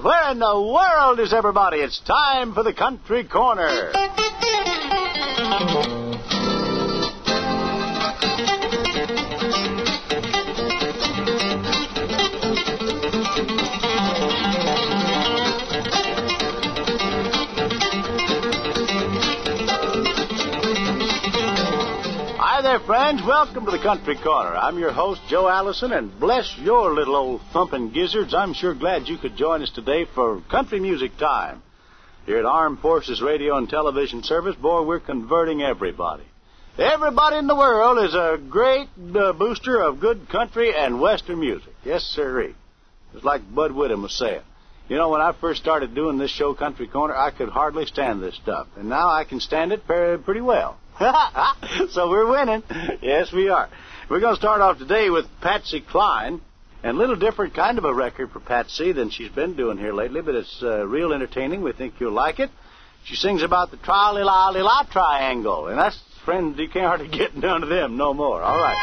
Where in the world is everybody? It's time for the Country Corner. Friends. Welcome to the Country Corner. I'm your host, Joe Allison, and bless your little old thumping gizzards. I'm sure glad you could join us today for country music time. Here at Armed Forces Radio and Television Service, boy, we're converting everybody. Everybody in the world is a great uh, booster of good country and western music. Yes, sirree. It's like Bud Whittam was saying. You know, when I first started doing this show, Country Corner, I could hardly stand this stuff. And now I can stand it pretty well. so we're winning. Yes, we are. We're going to start off today with Patsy Cline. And a little different kind of a record for Patsy than she's been doing here lately, but it's uh, real entertaining. We think you'll like it. She sings about the tra-li-la-li-la triangle. And that's, friends, you can't hardly get down to them no more. All right.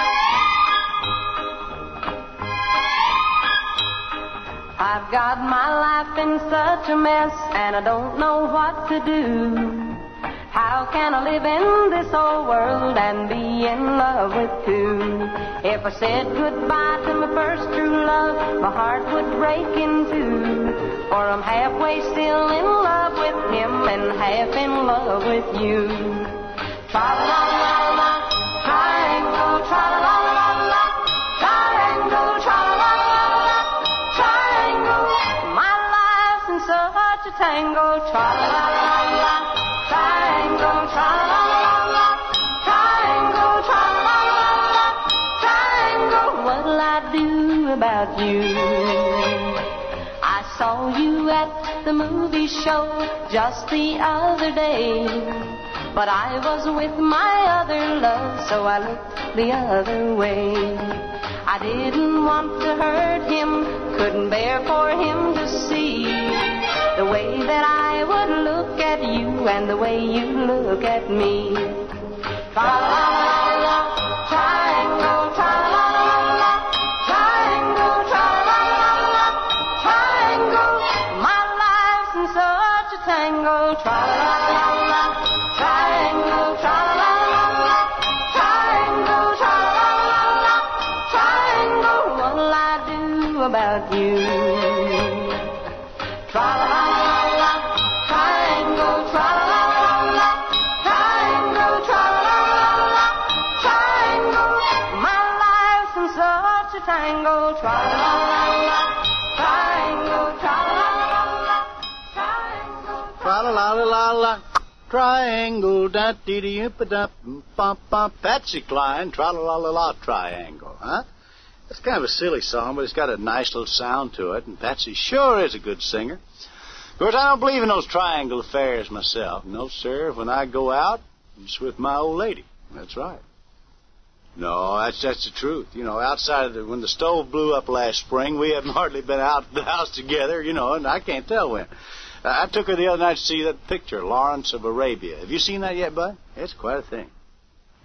I've got my life in such a mess, and I don't know what to do. How can I live in this old world and be in love with two? If I said goodbye to my first true love, my heart would break in two. For I'm halfway still in love with him and half in love with you. Triangle, triangle, triangle. My life's in such a tangle, the movie show just the other day. But I was with my other love, so I looked the other way. I didn't want to hurt him, couldn't bear for him to see the way that I would look at you and the way you look at me. Triangle, da dee dee da bum bum. Patsy Cline, tra la la la la triangle, huh? It's kind of a silly song, but it's got a nice little sound to it, and Patsy sure is a good singer. Of course, I don't believe in those triangle affairs myself. No, sir. When I go out, it's with my old lady. That's right. No, that's that's the truth. You know, outside of the when the stove blew up last spring, we haven't hardly been out of the house together. You know, and I can't tell when. I took her the other night to see that picture, Lawrence of Arabia. Have you seen that yet, Bud? It's quite a thing.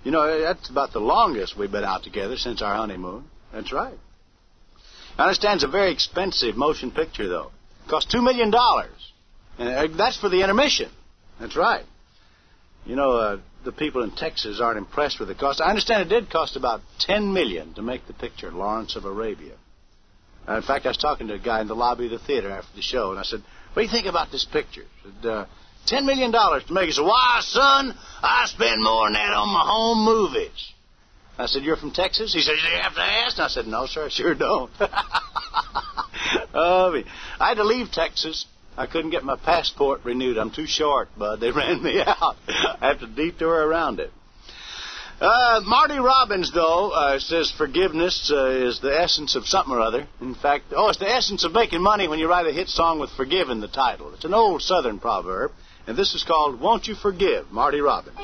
You know, that's about the longest we've been out together since our honeymoon. That's right. I understand it's a very expensive motion picture, though. It cost two million dollars, and uh, that's for the intermission. That's right. You know, uh, the people in Texas aren't impressed with the cost. I understand it did cost about ten million to make the picture, Lawrence of Arabia. Uh, in fact, I was talking to a guy in the lobby of the theater after the show, and I said, "What do you think about this picture?" He said, uh, Ten million dollars to make it. He said, "Why, son, I spend more than that on my home movies." I said, "You're from Texas?" He said, "You have to ask." And I said, "No, sir, I sure don't." me. I had to leave Texas. I couldn't get my passport renewed. I'm too short, bud. They ran me out. I have to detour around it. Uh, Marty Robbins, though, uh, says forgiveness uh, is the essence of something or other. In fact, oh, it's the essence of making money when you write a hit song with forgive in the title. It's an old Southern proverb, and this is called Won't You Forgive, Marty Robbins.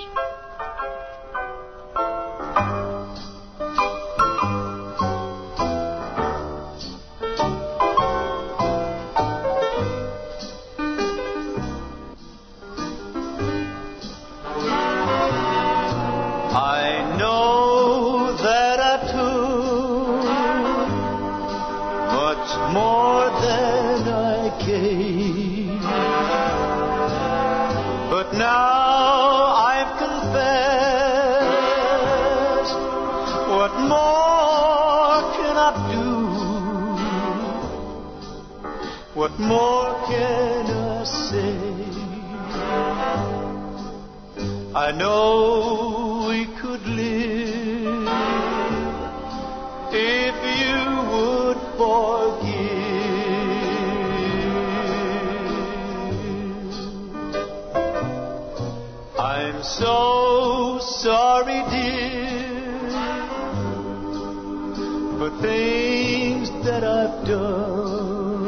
I'm so sorry, dear, for things that I've done.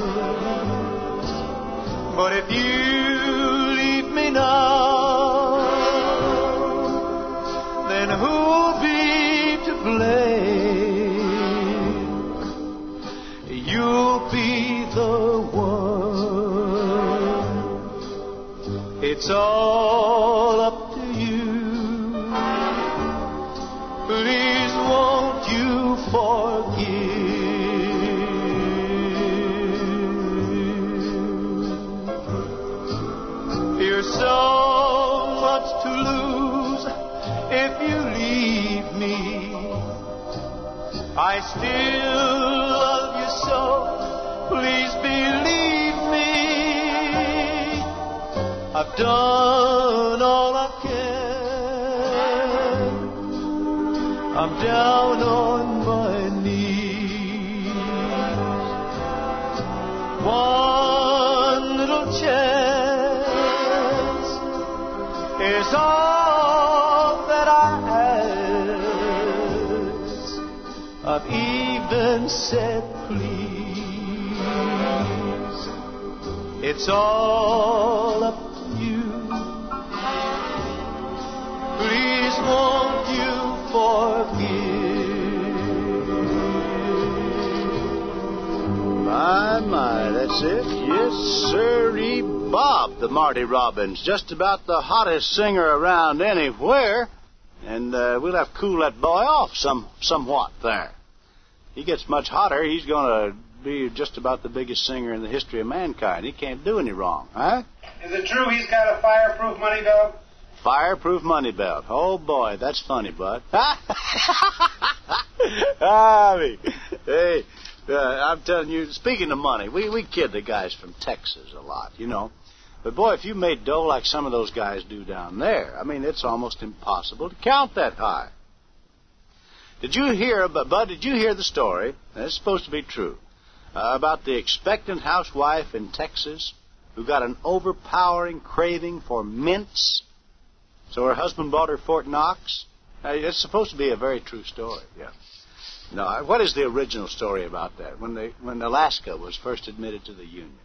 But if you leave me now, then who'll be to blame? You'll be the one. It's all One little chance is all said please. It's all up to you. Please won't you forgive? My, my, that's it. Yes, sirree, Bob, the Marty Robbins. Just about the hottest singer around anywhere. And uh, we'll have to cool that boy off some somewhat there. He gets much hotter, he's going to be just about the biggest singer in the history of mankind. He can't do any wrong, huh? Is it true he's got a fireproof money belt? Fireproof money belt. Oh boy, that's funny, bud. I mean, hey, uh, I'm telling you. Speaking of money, we we kid the guys from Texas a lot, you know. But boy, if you made dough like some of those guys do down there, I mean, it's almost impossible to count that high. Did you hear, Bud, did you hear the story? It's supposed to be true uh, about the expectant housewife in Texas who got an overpowering craving for mints. So her husband bought her Fort Knox. It's supposed to be a very true story. Yeah. No, what is the original story about that? When they when Alaska was first admitted to the Union,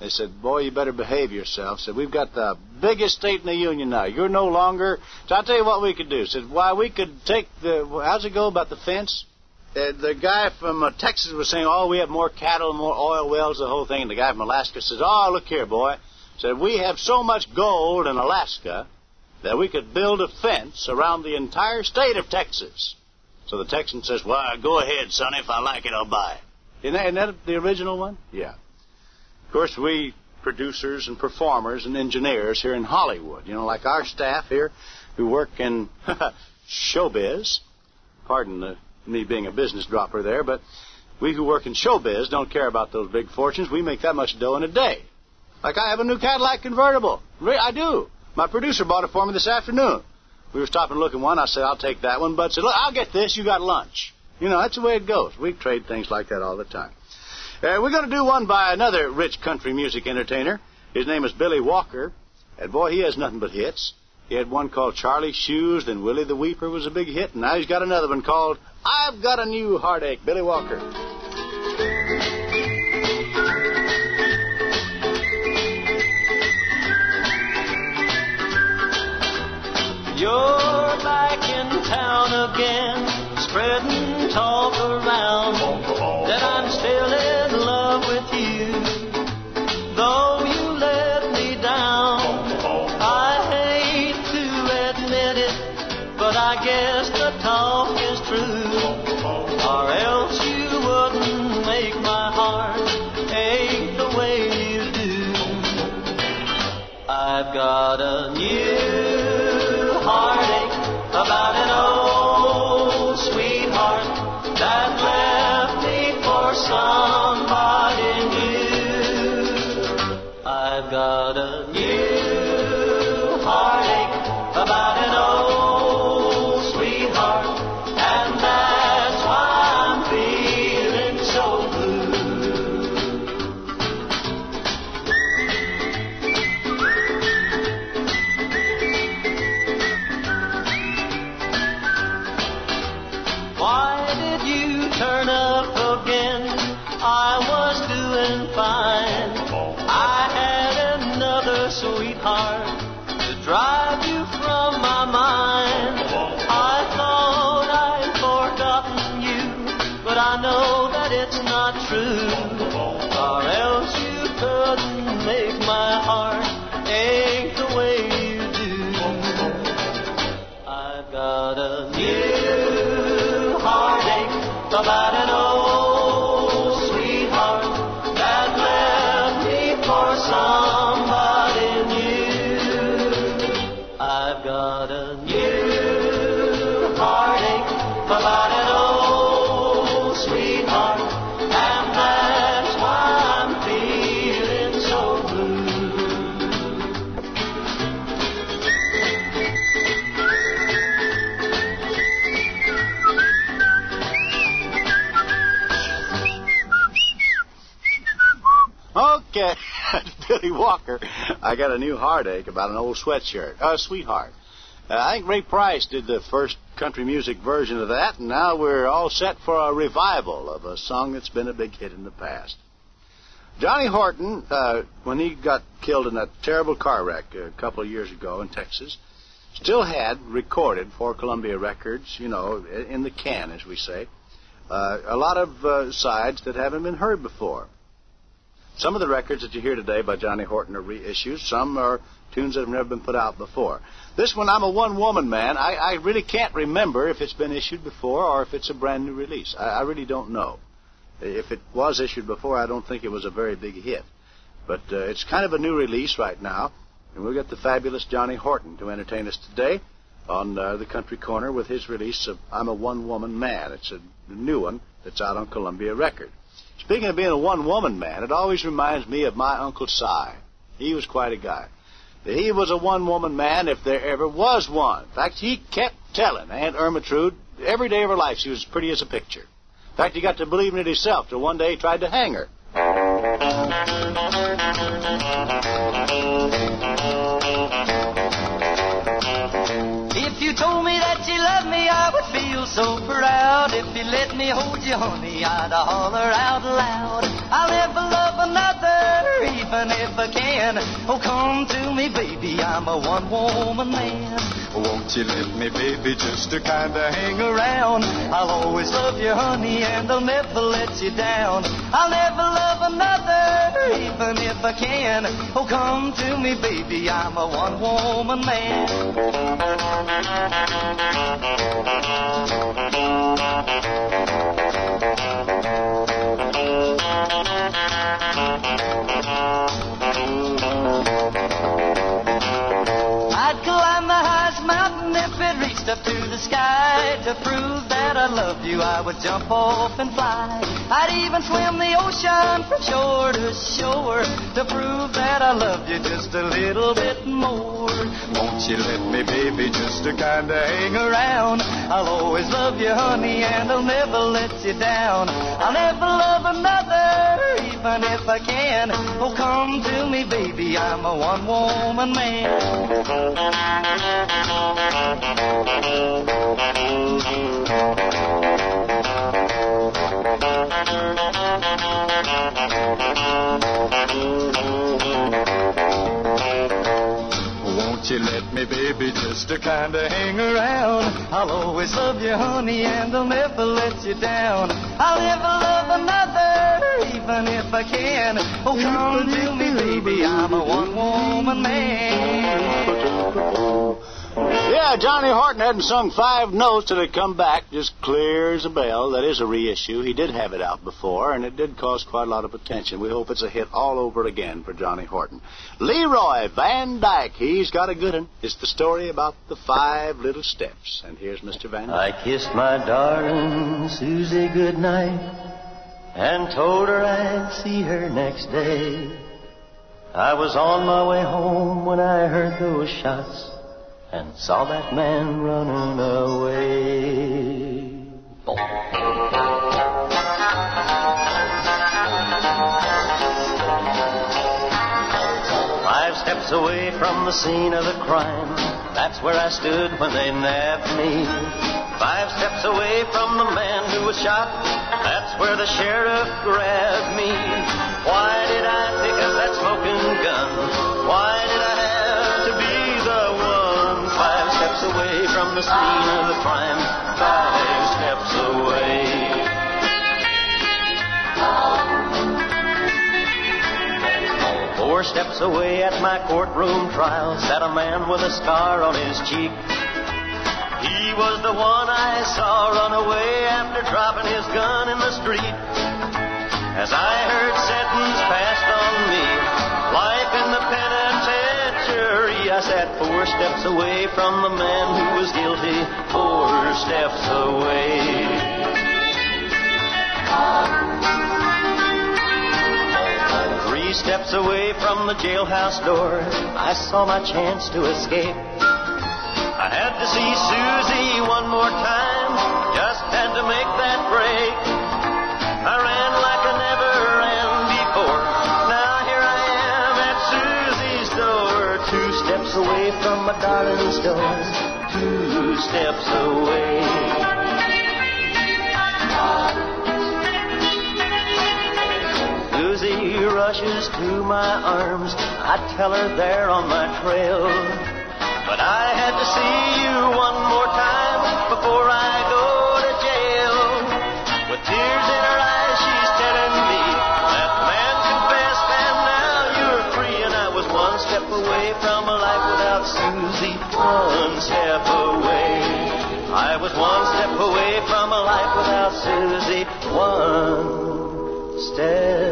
they said, "Boy, you better behave yourself." Said, "We've got the biggest state in the Union now. You're no longer." So I'll tell you what we could do. Said, "Why we could take the how's it go about the fence?" Uh, the guy from uh, Texas was saying, "Oh, we have more cattle, more oil wells, the whole thing." And the guy from Alaska says, "Oh, look here, boy." Said, "We have so much gold in Alaska that we could build a fence around the entire state of Texas." So the Texan says, "Well, go ahead, sonny. If I like it, I'll buy it." Isn't that, isn't that the original one? Yeah. Of course, we producers and performers and engineers here in Hollywood, you know, like our staff here who work in showbiz. Pardon the, me being a business dropper there, but we who work in showbiz don't care about those big fortunes. We make that much dough in a day. Like I have a new Cadillac convertible. I do. My producer bought it for me this afternoon. We were stopping to look at one. I said, I'll take that one. Bud said, look, I'll get this. You got lunch. You know, that's the way it goes. We trade things like that all the time. Uh, we're going to do one by another rich country music entertainer. His name is Billy Walker. And boy, he has nothing but hits. He had one called Charlie Shoes, then Willie the Weeper was a big hit, and now he's got another one called I've Got a New Heartache. Billy Walker. You're back in town again, spreading talk around I've a new heartache about Walker. I got a new heartache about an old sweatshirt. Uh, sweetheart. Uh, I think Ray Price did the first country music version of that, and now we're all set for a revival of a song that's been a big hit in the past. Johnny Horton, uh, when he got killed in that terrible car wreck a couple of years ago in Texas, still had recorded for Columbia Records, you know, in the can, as we say, uh, a lot of uh, sides that haven't been heard before. Some of the records that you hear today by Johnny Horton are reissues. Some are tunes that have never been put out before. This one, I'm a one-woman man. I, I really can't remember if it's been issued before or if it's a brand new release. I, I really don't know. If it was issued before, I don't think it was a very big hit. But uh, it's kind of a new release right now, and we've got the fabulous Johnny Horton to entertain us today on uh, the Country Corner with his release of "I'm a One-Woman Man." It's a new one that's out on Columbia Records. Speaking of being a one-woman man, it always reminds me of my Uncle Si. He was quite a guy. He was a one-woman man if there ever was one. In fact, he kept telling Aunt Ermentrude every day of her life she was as pretty as a picture. In fact, he got to believing it himself till one day he tried to hang her. Feel so proud. If you let me hold you, honey, I'd holler out loud. I'll never love another, even if I can. Oh, come to me, baby, I'm a one-woman man. Won't you let me, baby, just to kinda hang around? I'll always love you, honey, and I'll never let you down. I'll never love another, even if I can. Oh, come to me, baby, I'm a one-woman man. Reached up to the sky to prove that I loved you. I would jump off and fly. I'd even swim the ocean from shore to shore to prove that I loved you just a little bit more. Won't you let me, baby, just to kinda hang around? I'll always love you, honey, and I'll never let you down. I'll never love another, even if I can. Oh, come to me, baby, I'm a one-woman man. Won't you let me, baby, just to kinda hang around? I'll always love you, honey, and I'll never let you down. I'll never love another, even if I can. Oh, come to me, baby, I'm a one-woman man. Yeah, Johnny Horton hadn't sung five notes till it come back just clear as a bell. That is a reissue. He did have it out before, and it did cause quite a lot of attention. We hope it's a hit all over again for Johnny Horton. Leroy Van Dyke, he's got a good one. It's the story about the five little steps. And here's Mr. Van Dyke. I kissed my darling Susie goodnight and told her I'd see her next day. I was on my way home when I heard those shots and saw that man running away. Five steps away from the scene of the crime. That's where I stood when they nabbed me. Five steps away from the man who was shot. That's where the sheriff grabbed me. Why did I pick up that smoking gun? Why did I have to be the one? Five steps away from the scene of the crime. Five steps away. Four steps away at my courtroom trial sat a man with a scar on his cheek. He was the one I saw run away after dropping his gun in the street. As I heard sentence passed on me, life in the penitentiary, I sat four steps away from the man who was guilty, four steps away. Three steps away from the jailhouse door, I saw my chance to escape. I had to see Susie one more time, just had to make that break. I ran like I never ran before. Now here I am at Susie's door, two steps away from my darling's door, two steps away. To my arms. I tell her they're on my trail. But I had to see you one more time before I go to jail. With tears in her eyes, she's telling me that man confessed and now you're free. And I was one step away from a life without Susie. One step away. I was one step away from a life without Susie. One step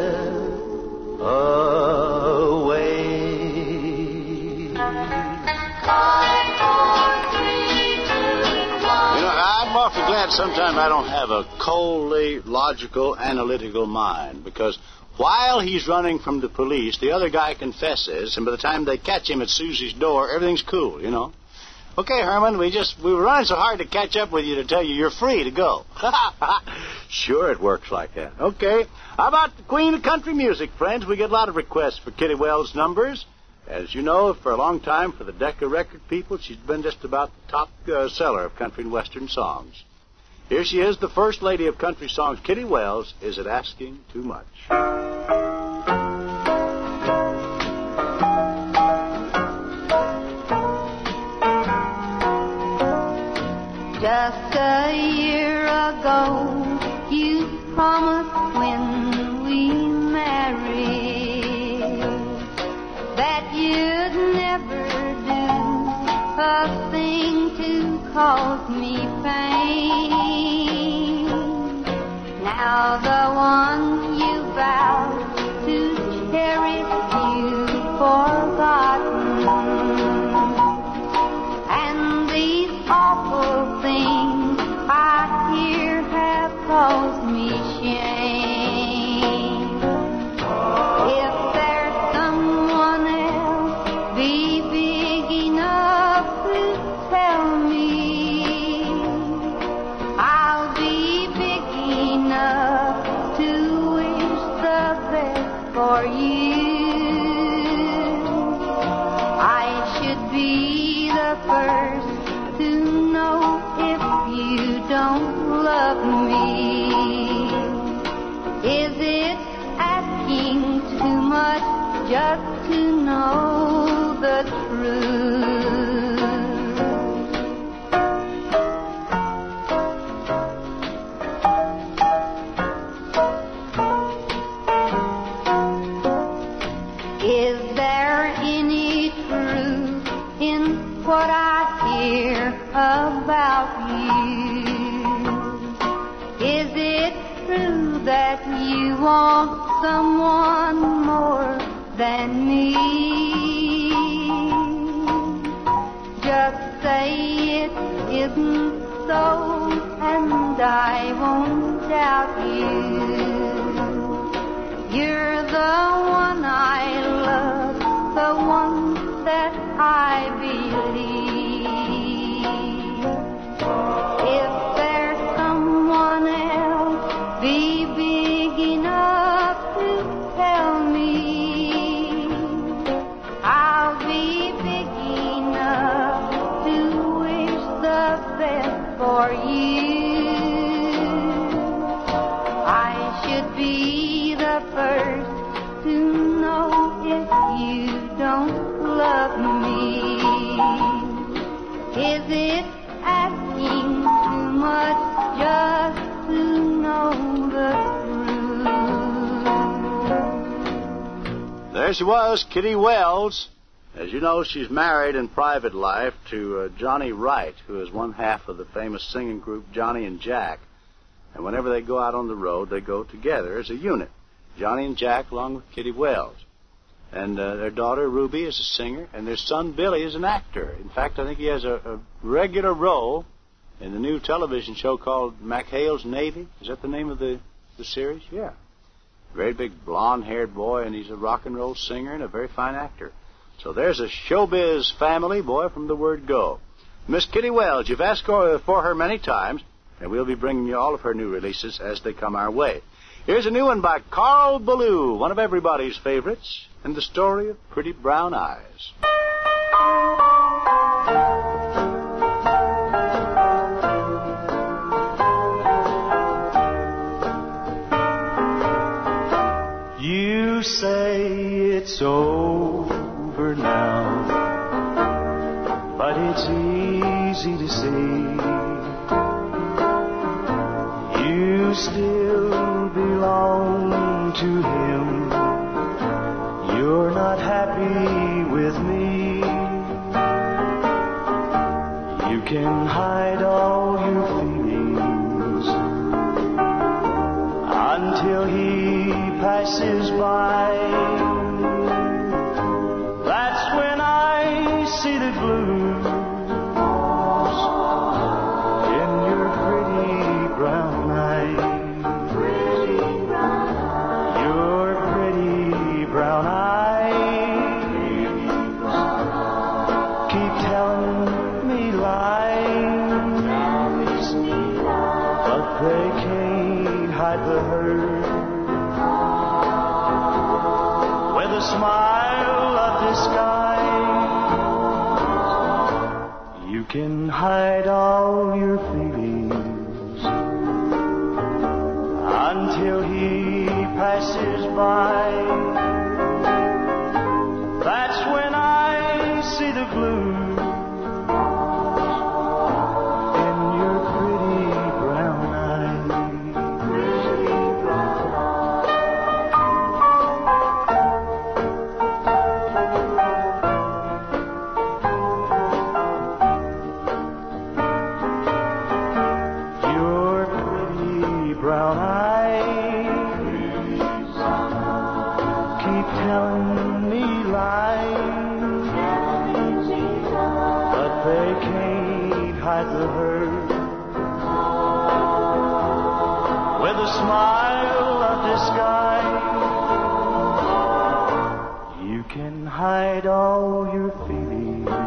awfully glad sometimes I don't have a coldly logical, analytical mind because while he's running from the police, the other guy confesses, and by the time they catch him at Susie's door, everything's cool, you know. Okay, Herman, we just we were running so hard to catch up with you to tell you you're free to go. sure, it works like that. Okay, how about the Queen of Country Music, friends? We get a lot of requests for Kitty Wells numbers. As you know, for a long time, for the Decca record people, she's been just about the top uh, seller of country and western songs. Here she is, the first lady of country songs. Kitty Wells, is it asking too much? Just a year ago, you promised cause me pain. Now the one me. Is it asking too much just to know the truth? Want someone more than me. Just say it isn't so, and I won't doubt you. You're the one I love, the one that I believe. There she was, Kitty Wells. As you know, she's married in private life to uh, Johnny Wright, who is one half of the famous singing group Johnny and Jack. And whenever they go out on the road, they go together as a unit. Johnny and Jack, along with Kitty Wells. And uh, their daughter Ruby is a singer, and their son Billy is an actor. In fact, I think he has a, a regular role in the new television show called McHale's Navy. Is that the name of the, the series? Yeah. Very big blonde haired boy, and he's a rock and roll singer and a very fine actor. So there's a showbiz family boy from the word go. Miss Kitty Wells, you've asked for her many times, and we'll be bringing you all of her new releases as they come our way. Here's a new one by Carl Belew, one of everybody's favorites, and the story of Pretty Brown Eyes. You say it's over now, but it's easy to see. You still belong to him. You're not happy with me. You can hide all your feelings until he passes by. Hide all your feelings until he passes by. That's when I see the blues all your feelings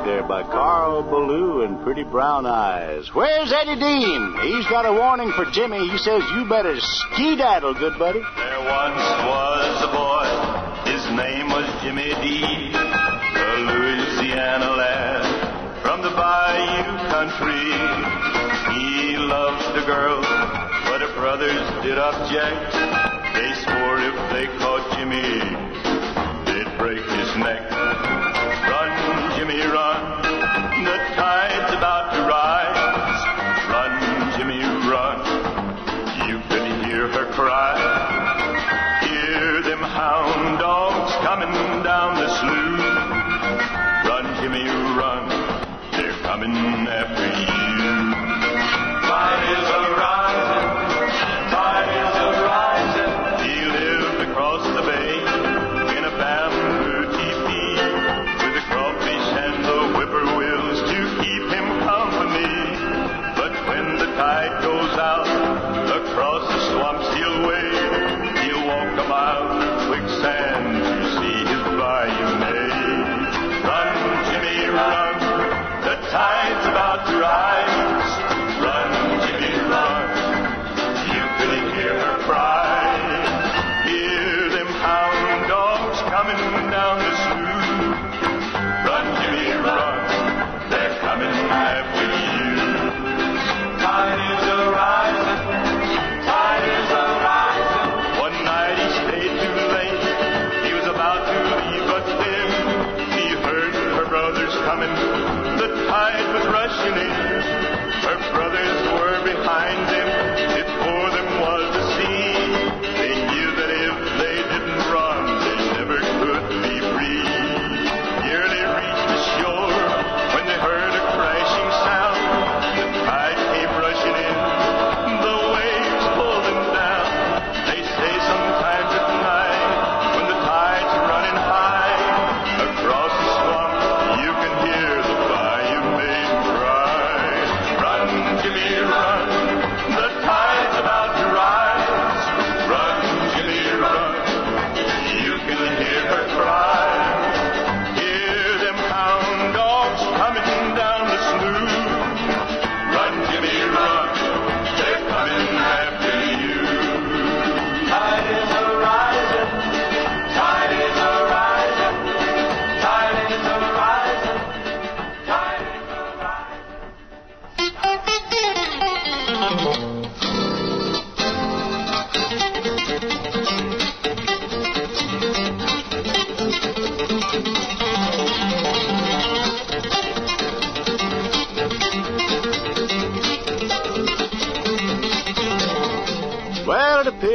music there by Carl Belew and Pretty Brown Eyes. Where's Eddie Dean? He's got a warning for Jimmy. He says you better skedaddle, good buddy. There once was a boy, his name was Jimmy D, a Louisiana lad from the Bayou country. He loved the girl, but her brothers did object. They swore if they caught Jimmy, they'd break his neck. Jimmy, run,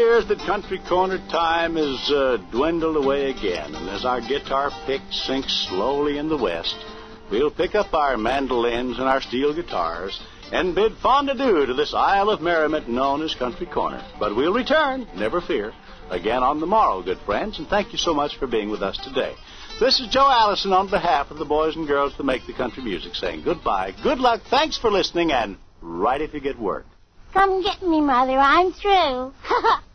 appears that Country Corner time has uh, dwindled away again, and as our guitar pick sinks slowly in the west, we'll pick up our mandolins and our steel guitars and bid fond adieu to this isle of merriment known as Country Corner. But we'll return, never fear, again on the morrow, good friends, and thank you so much for being with us today. This is Joe Allison on behalf of the boys and girls that make the country music saying goodbye, good luck, thanks for listening, and write if you get work. Come get me, Mother. I'm through.